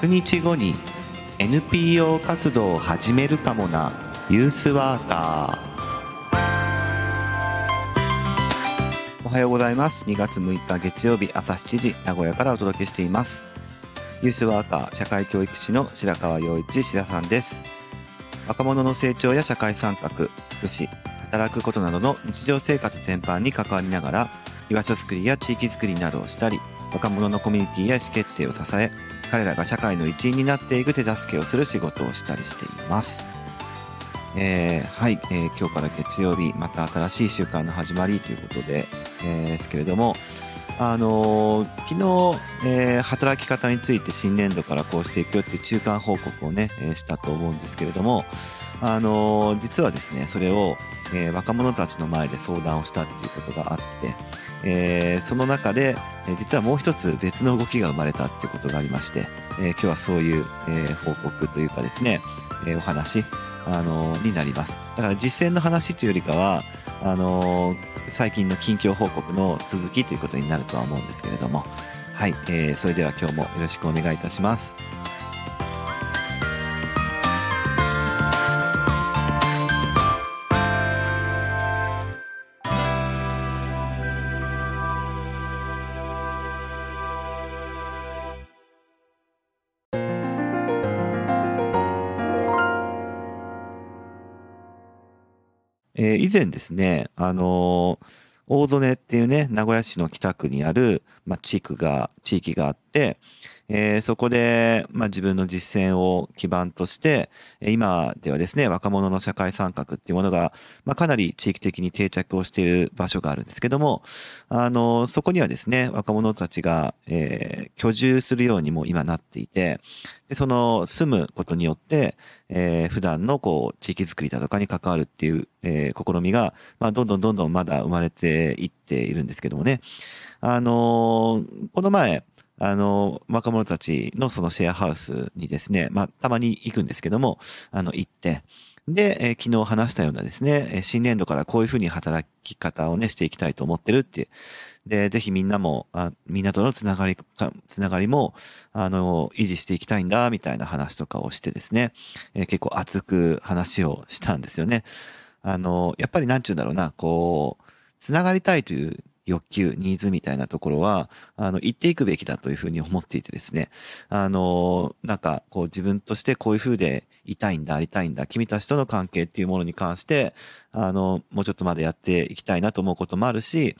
100日後に NPO 活動を始めるかもなユースワーカー。おはようございます。2月6日月曜日朝7時名古屋からお届けしています。ユースワーカー社会教育士の白川陽一白さんです。若者の成長や社会参画福祉働くことなどの日常生活全般に関わりながら居場所づくりや地域づくりなどをしたり若者のコミュニティや意思決定を支え彼らが社会の一員になっていく手助けをする仕事をしたりしています。えー、はい、えー、今日から月曜日、また新しい週間の始まりということで、えー、ですけれども、あのー、昨日、えー、働き方について新年度からこうしていくよっていう中間報告をね、えー、したと思うんですけれども、あのー、実はですね、それを、えー、若者たちの前で相談をしたっていうことがあって、えー、その中で、え実はもう一つ別の動きが生まれたっていうことがありまして、え今日はそういう、え報告というかですね、えお話、あのになります。だから実践の話というよりかは、あの最近の近況報告の続きということになるとは思うんですけれども、はい、えー、それでは今日もよろしくお願いいたします。えー、以前ですね、あのー、大曽根っていうね、名古屋市の北区にある、まあ、地区が、地域があって、えー、そこで、まあ、自分の実践を基盤として、今ではですね、若者の社会参画っていうものが、まあ、かなり地域的に定着をしている場所があるんですけども、あの、そこにはですね、若者たちが、えー、居住するようにも今なっていて、でその住むことによって、えー、普段のこう、地域づくりだとかに関わるっていう、えー、試みが、まあ、どんどんどんどんまだ生まれていっているんですけどもね。あの、この前、あの、若者たちのそのシェアハウスにですね、まあ、たまに行くんですけども、あの、行って、で、えー、昨日話したようなですね、新年度からこういうふうに働き方をね、していきたいと思ってるって。で、ぜひみんなも、あみんなとのつながり、つながりも、あの、維持していきたいんだ、みたいな話とかをしてですね、えー、結構熱く話をしたんですよね。あの、やっぱりなんちゅうんだろうな、こう、つながりたいという欲求、ニーズみたいなところは、あの、言っていくべきだというふうに思っていてですね、あの、なんか、こう自分としてこういうふうでいたいんだ、ありたいんだ、君たちとの関係っていうものに関して、あの、もうちょっとまだやっていきたいなと思うこともあるし、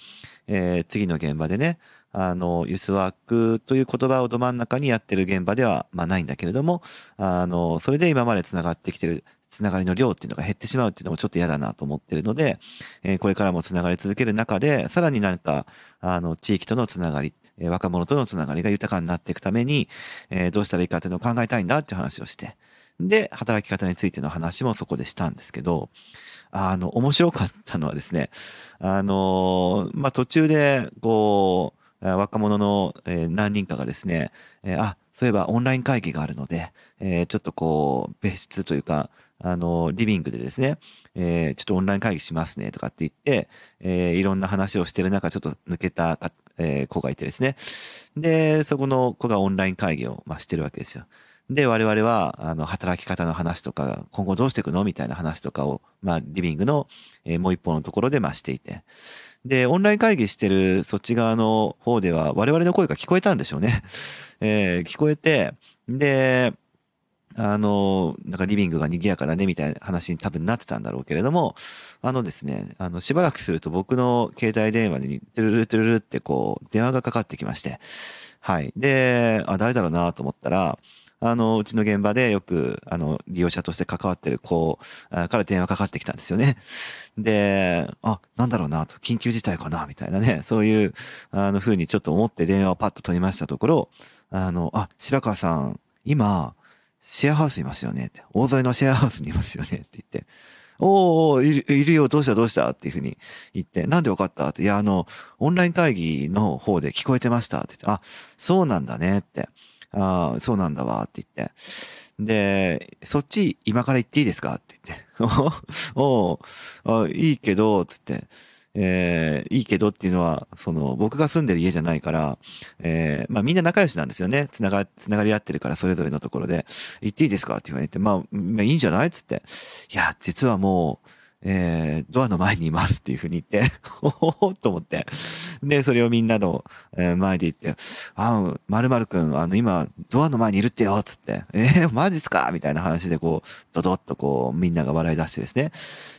えー、次の現場でね、あの、ユスワークという言葉をど真ん中にやってる現場では、まあないんだけれども、あの、それで今まで繋がってきてるつながりの量っていうのが減ってしまうっていうのもちょっと嫌だなと思ってるので、えー、これからもつながり続ける中で、さらになんか、あの、地域とのつながり、えー、若者とのつながりが豊かになっていくために、えー、どうしたらいいかっていうのを考えたいんだっていう話をして、で、働き方についての話もそこでしたんですけど、あの、面白かったのはですね、あのまあ、途中で、こう、若者の、何人かがですね、えあ、そういえばオンライン会議があるので、えちょっとこう、別室というか、あの、リビングでですね、えー、ちょっとオンライン会議しますねとかって言って、えー、いろんな話をしてる中、ちょっと抜けた、えー、子がいてですね。で、そこの子がオンライン会議を、まあ、してるわけですよ。で、我々は、あの、働き方の話とか、今後どうしていくの？みたいな話とかを、まあ、リビングの、えー、もう一方のところで、まあ、していて。で、オンライン会議してるそっち側の方では、我々の声が聞こえたんでしょうね。えー、聞こえて、で、あの、なんかリビングが賑やかだねみたいな話に多分なってたんだろうけれども、あのですね、あの、しばらくすると僕の携帯電話に、トゥルルトゥルルってこう、電話がかかってきまして、はい。で、あ、誰だろうなと思ったら、あの、うちの現場でよく、あの、利用者として関わってる子から電話かかってきたんですよね。で、あ、なんだろうなと、緊急事態かなみたいなね、そういう、あの、風にちょっと思って電話をパッと取りましたところ、あの、あ、白川さん、今、シェアハウスいますよねって。大添のシェアハウスにいますよねって言って。おおいる、いるよ、どうしたどうしたっていうふうに言って、なんでわかったって、いや、あの、オンライン会議の方で聞こえてましたって言って、あ、そうなんだねって。ああ、そうなんだわって言って。で、そっち今から行っていいですかって言って。おおいいけど、つって。えー、いいけどっていうのは、その、僕が住んでる家じゃないから、えー、まあみんな仲良しなんですよね。つなが、つながり合ってるから、それぞれのところで、行っていいですかって言われて、まあ、まあいいんじゃないつって。いや、実はもう、えー、ドアの前にいますっていうふうに言って、ほほほと思って。で、それをみんなの、前で言って、あ、まるまるくん、あの、今、ドアの前にいるってよつって、えー、マジっすか？みたいな話でこう、ドドッとこう、みんなが笑い出してですね。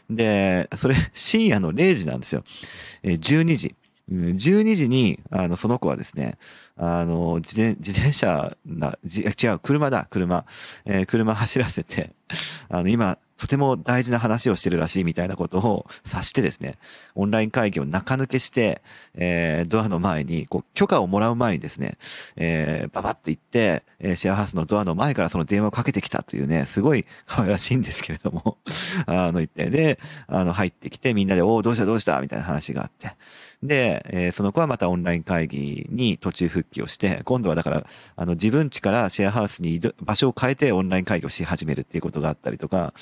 で、それ、深夜の0時なんですよ。えー、12時。12時に、あの、その子はですね、あの、自転、自転車な、違う、車だ、車。えー、車走らせて、あの、今、とても大事な話をしてるらしいみたいなことを察してですね、オンライン会議を中抜けして、えー、ドアの前に、こう、許可をもらう前にですね、えー、ババッと行って、えー、シェアハウスのドアの前からその電話をかけてきたというね、すごい可愛らしいんですけれども あの、言って、で、あの、入ってきてみんなで、おお、どうしたどうしたみたいな話があって、で、えー、その子はまたオンライン会議に途中復帰をして、今度はだから、あの、自分家からシェアハウスに場所を変えてオンライン会議をし始めるっていうことがあったりとか、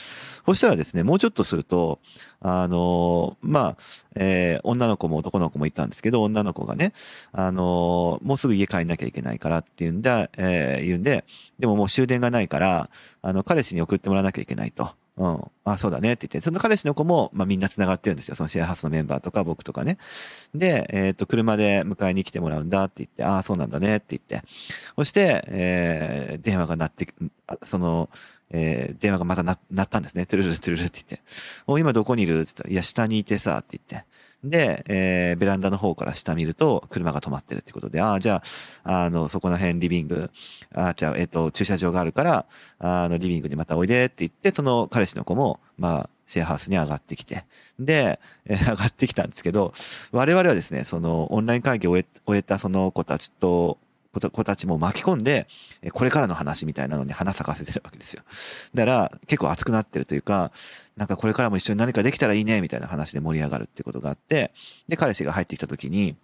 そしたらですね、もうちょっとすると、あの、まあ、えー、女の子も男の子もいたんですけど、女の子がね、あの、もうすぐ家帰んなきゃいけないからっていうんで、えー、言うんで、でももう終電がないから、あの、彼氏に送ってもらわなきゃいけないと。うん。あ、そうだねって言って、その彼氏の子も、まあ、みんな繋がってるんですよ。そのシェアハウスのメンバーとか僕とかね。で、えっ、と、車で迎えに来てもらうんだって言って、ああ、そうなんだねって言って。そして、えー、電話が鳴って、その、えー、電話がまたな鳴ったんですね。トゥルルトゥルルって言って。お、今どこにいる？って言ったら、いや、下にいてさ、って言って。で、えー、ベランダの方から下見ると、車が止まってるってことで、ああ、じゃあ、あの、そこの辺リビング、あじゃあ、えっ、ー、と、駐車場があるから、あの、リビングにまたおいでって言って、その彼氏の子も、まあ、シェアハウスに上がってきて。で、えー、上がってきたんですけど、我々はですね、その、オンライン会議を終え終えたその子たちと、子たちも巻き込んで、これからの話みたいなのに花咲かせてるわけですよ。だから結構熱くなってるというか、なんかこれからも一緒に何かできたらいいねみたいな話で盛り上がるってことがあって、で、彼氏が入ってきた時に、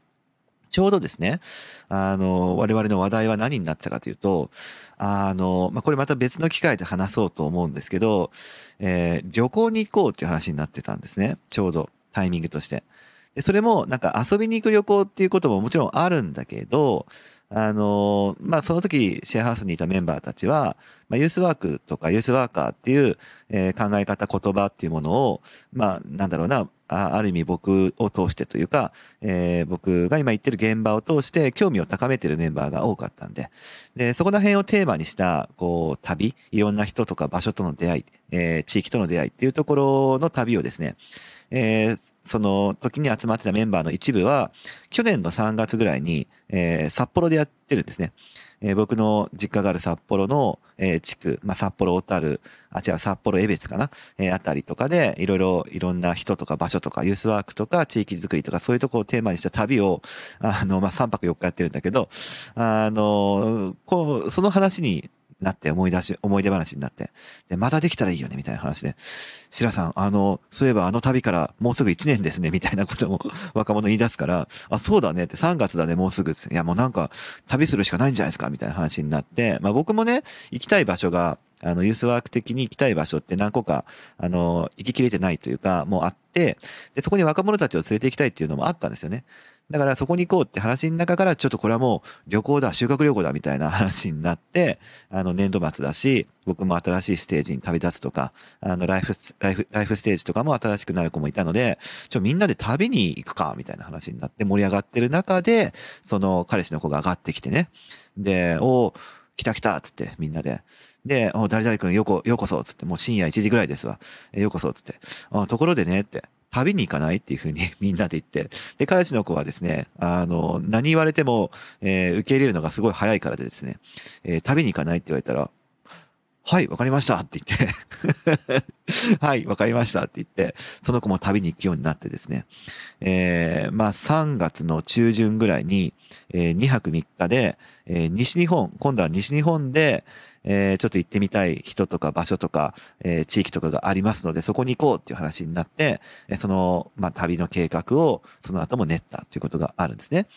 ちょうどですね、あの、我々の話題は何になったかというと、あの、まあ、これまた別の機会で話そうと思うんですけど、えー、旅行に行こうっていう話になってたんですね。ちょうどタイミングとして。で、それもなんか遊びに行く旅行っていうことももちろんあるんだけど、あの、まあ、その時、シェアハウスにいたメンバーたちは、まあ、ユースワークとかユースワーカーっていう、えー、考え方、言葉っていうものを、まあ、なんだろうな、あある意味僕を通してというか、えー、僕が今言ってる現場を通して興味を高めてるメンバーが多かったんで、で、そこら辺をテーマにした、こう、旅、いろんな人とか場所との出会い、えー、地域との出会いっていうところの旅をですね、えー、その時に集まってたメンバーの一部は、去年の3月ぐらいに、えー、札幌でやってるんですね。えー、僕の実家がある札幌の、えー、地区、まあ、札幌小樽、あ、違う、札幌江別かな、えー、あたりとかで、いろいろ、いろんな人とか場所とか、ユースワークとか、地域づくりとか、そういうとこをテーマにした旅を、あの、まあ、3泊4日やってるんだけど、あの、こう、その話になって思い出し、思い出話になって、で、またできたらいいよね、みたいな話で、シラさん、あの、そういえばあの旅からもうすぐ1年ですね、みたいなことも 若者言い出すから、あ、そうだねって3月だね、もうすぐ。いや、もうなんか、旅するしかないんじゃないですか、みたいな話になって、まあ僕もね、行きたい場所が、あの、ユースワーク的に行きたい場所って何個か、あの、行ききれてないというか、もうあって、で、そこに若者たちを連れて行きたいっていうのもあったんですよね。だからそこに行こうって話の中から、ちょっとこれはもう旅行だ、修学旅行だみたいな話になって、あの年度末だし、僕も新しいステージに旅立つとか、あのライフ、ライフ、ライフステージとかも新しくなる子もいたので、ちょ、みんなで旅に行くか、みたいな話になって盛り上がってる中で、その彼氏の子が上がってきてね。で、お来た来たっつってみんなで。で、お誰々君よこ、ようこそっつって、もう深夜1時ぐらいですわ。えようこそっつって。あところでねって、旅に行かないっていうふうに みんなで言って。で、彼氏の子はですね、あの、何言われても、えー、受け入れるのがすごい早いからでですね、えー、旅に行かないって言われたら、はい、わかりましたって言って はい、わかりましたって言って、その子も旅に行くようになってですね、えー、まあ3月の中旬ぐらいに、えー、2泊3日で、えー、西日本、今度は西日本で、えー、ちょっと行ってみたい人とか場所とか、えー、地域とかがありますので、そこに行こうっていう話になって、えその、まあ、旅の計画をその後も練ったということがあるんですね。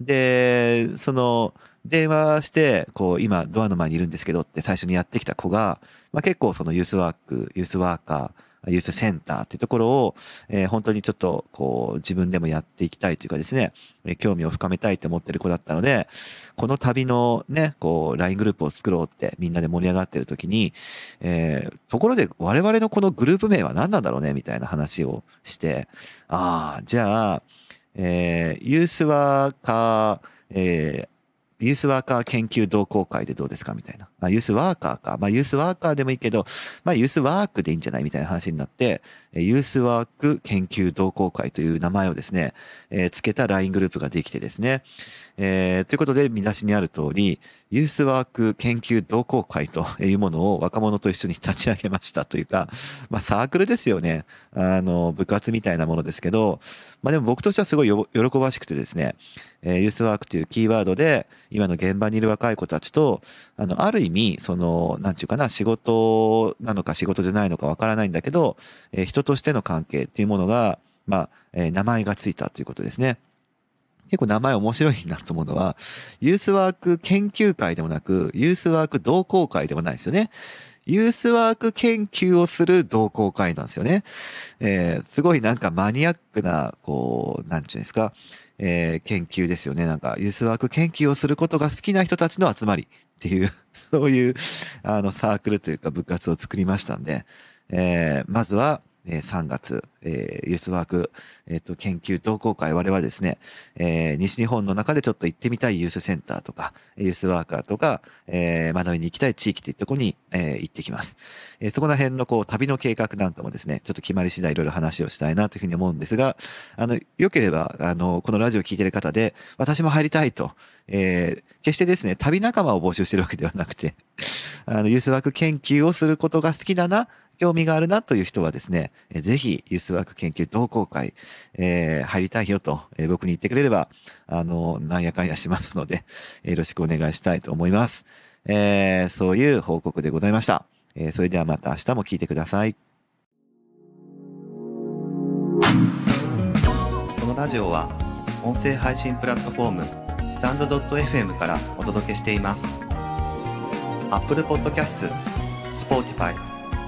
で、その、電話して、こう、今、ドアの前にいるんですけどって最初にやってきた子が、まあ、結構そのユースワーク、ユースワーカーユースセンターっていうところを、えー、本当にちょっと、こう、自分でもやっていきたいというかですね、えー、興味を深めたいと思ってる子だったので、この旅のね、こう、LINE グループを作ろうってみんなで盛り上がってる時に、えー、ところで我々のこのグループ名は何なんだろうねみたいな話をして、ああ、じゃあ、えー、ユースワーカー、えー、ユースワーカー研究同好会でどうですかみたいな。まあ、ユースワーカーか。まあ、ユースワーカーでもいいけど、まあ、ユースワークでいいんじゃないみたいな話になって、ユースワーク研究同好会という名前をですね、えー、付けた LINE グループができてですね、えー、ということで見出しにある通り、ユースワーク研究同好会というものを若者と一緒に立ち上げましたというか、まあサークルですよね。あの、部活みたいなものですけど、まあでも僕としてはすごい喜ばしくてですね、えー、ユースワークというキーワードで、今の現場にいる若い子たちと、あの、ある意味、その、なんていうかな、仕事なのか仕事じゃないのかわからないんだけど、えー、人としての関係っていうものが、まあ、えー、名前がついたということですね。結構名前面白いなと思うのは、ユースワーク研究会でもなく、ユースワーク同好会でもないですよね。ユースワーク研究をする同好会なんですよね。えー、すごいなんかマニアックな、こう、なんちゅうんですか、えー、研究ですよね。なんか、ユースワーク研究をすることが好きな人たちの集まりっていう、そういう、あの、サークルというか部活を作りましたんで、えー、まずは、え3月、えー、ユースワーク、えっ、ー、と、研究同好会、我々ですね、えー、西日本の中でちょっと行ってみたいユースセンターとか、ユースワーカーとか、えー、学びに行きたい地域っていうところに、えー、行ってきます。えー、そこら辺のこう、旅の計画なんかもですね、ちょっと決まり次第いろいろ話をしたいなというふうに思うんですが、あの、良ければ、あの、このラジオを聞いてる方で、私も入りたいと、えー、決してですね、旅仲間を募集してるわけではなくて、あの、ユースワーク研究をすることが好きだな、興味があるなという人はですね、ぜひ、ユースワーク研究同好会、えー、入りたいよと、えー、僕に言ってくれれば、あの、なんやかんやしますので、よろしくお願いしたいと思います。えー、そういう報告でございました。えー、それではまた明日も聞いてください。このラジオは、音声配信プラットフォーム、スタンド .fm からお届けしています。Apple Podcast、Spotify、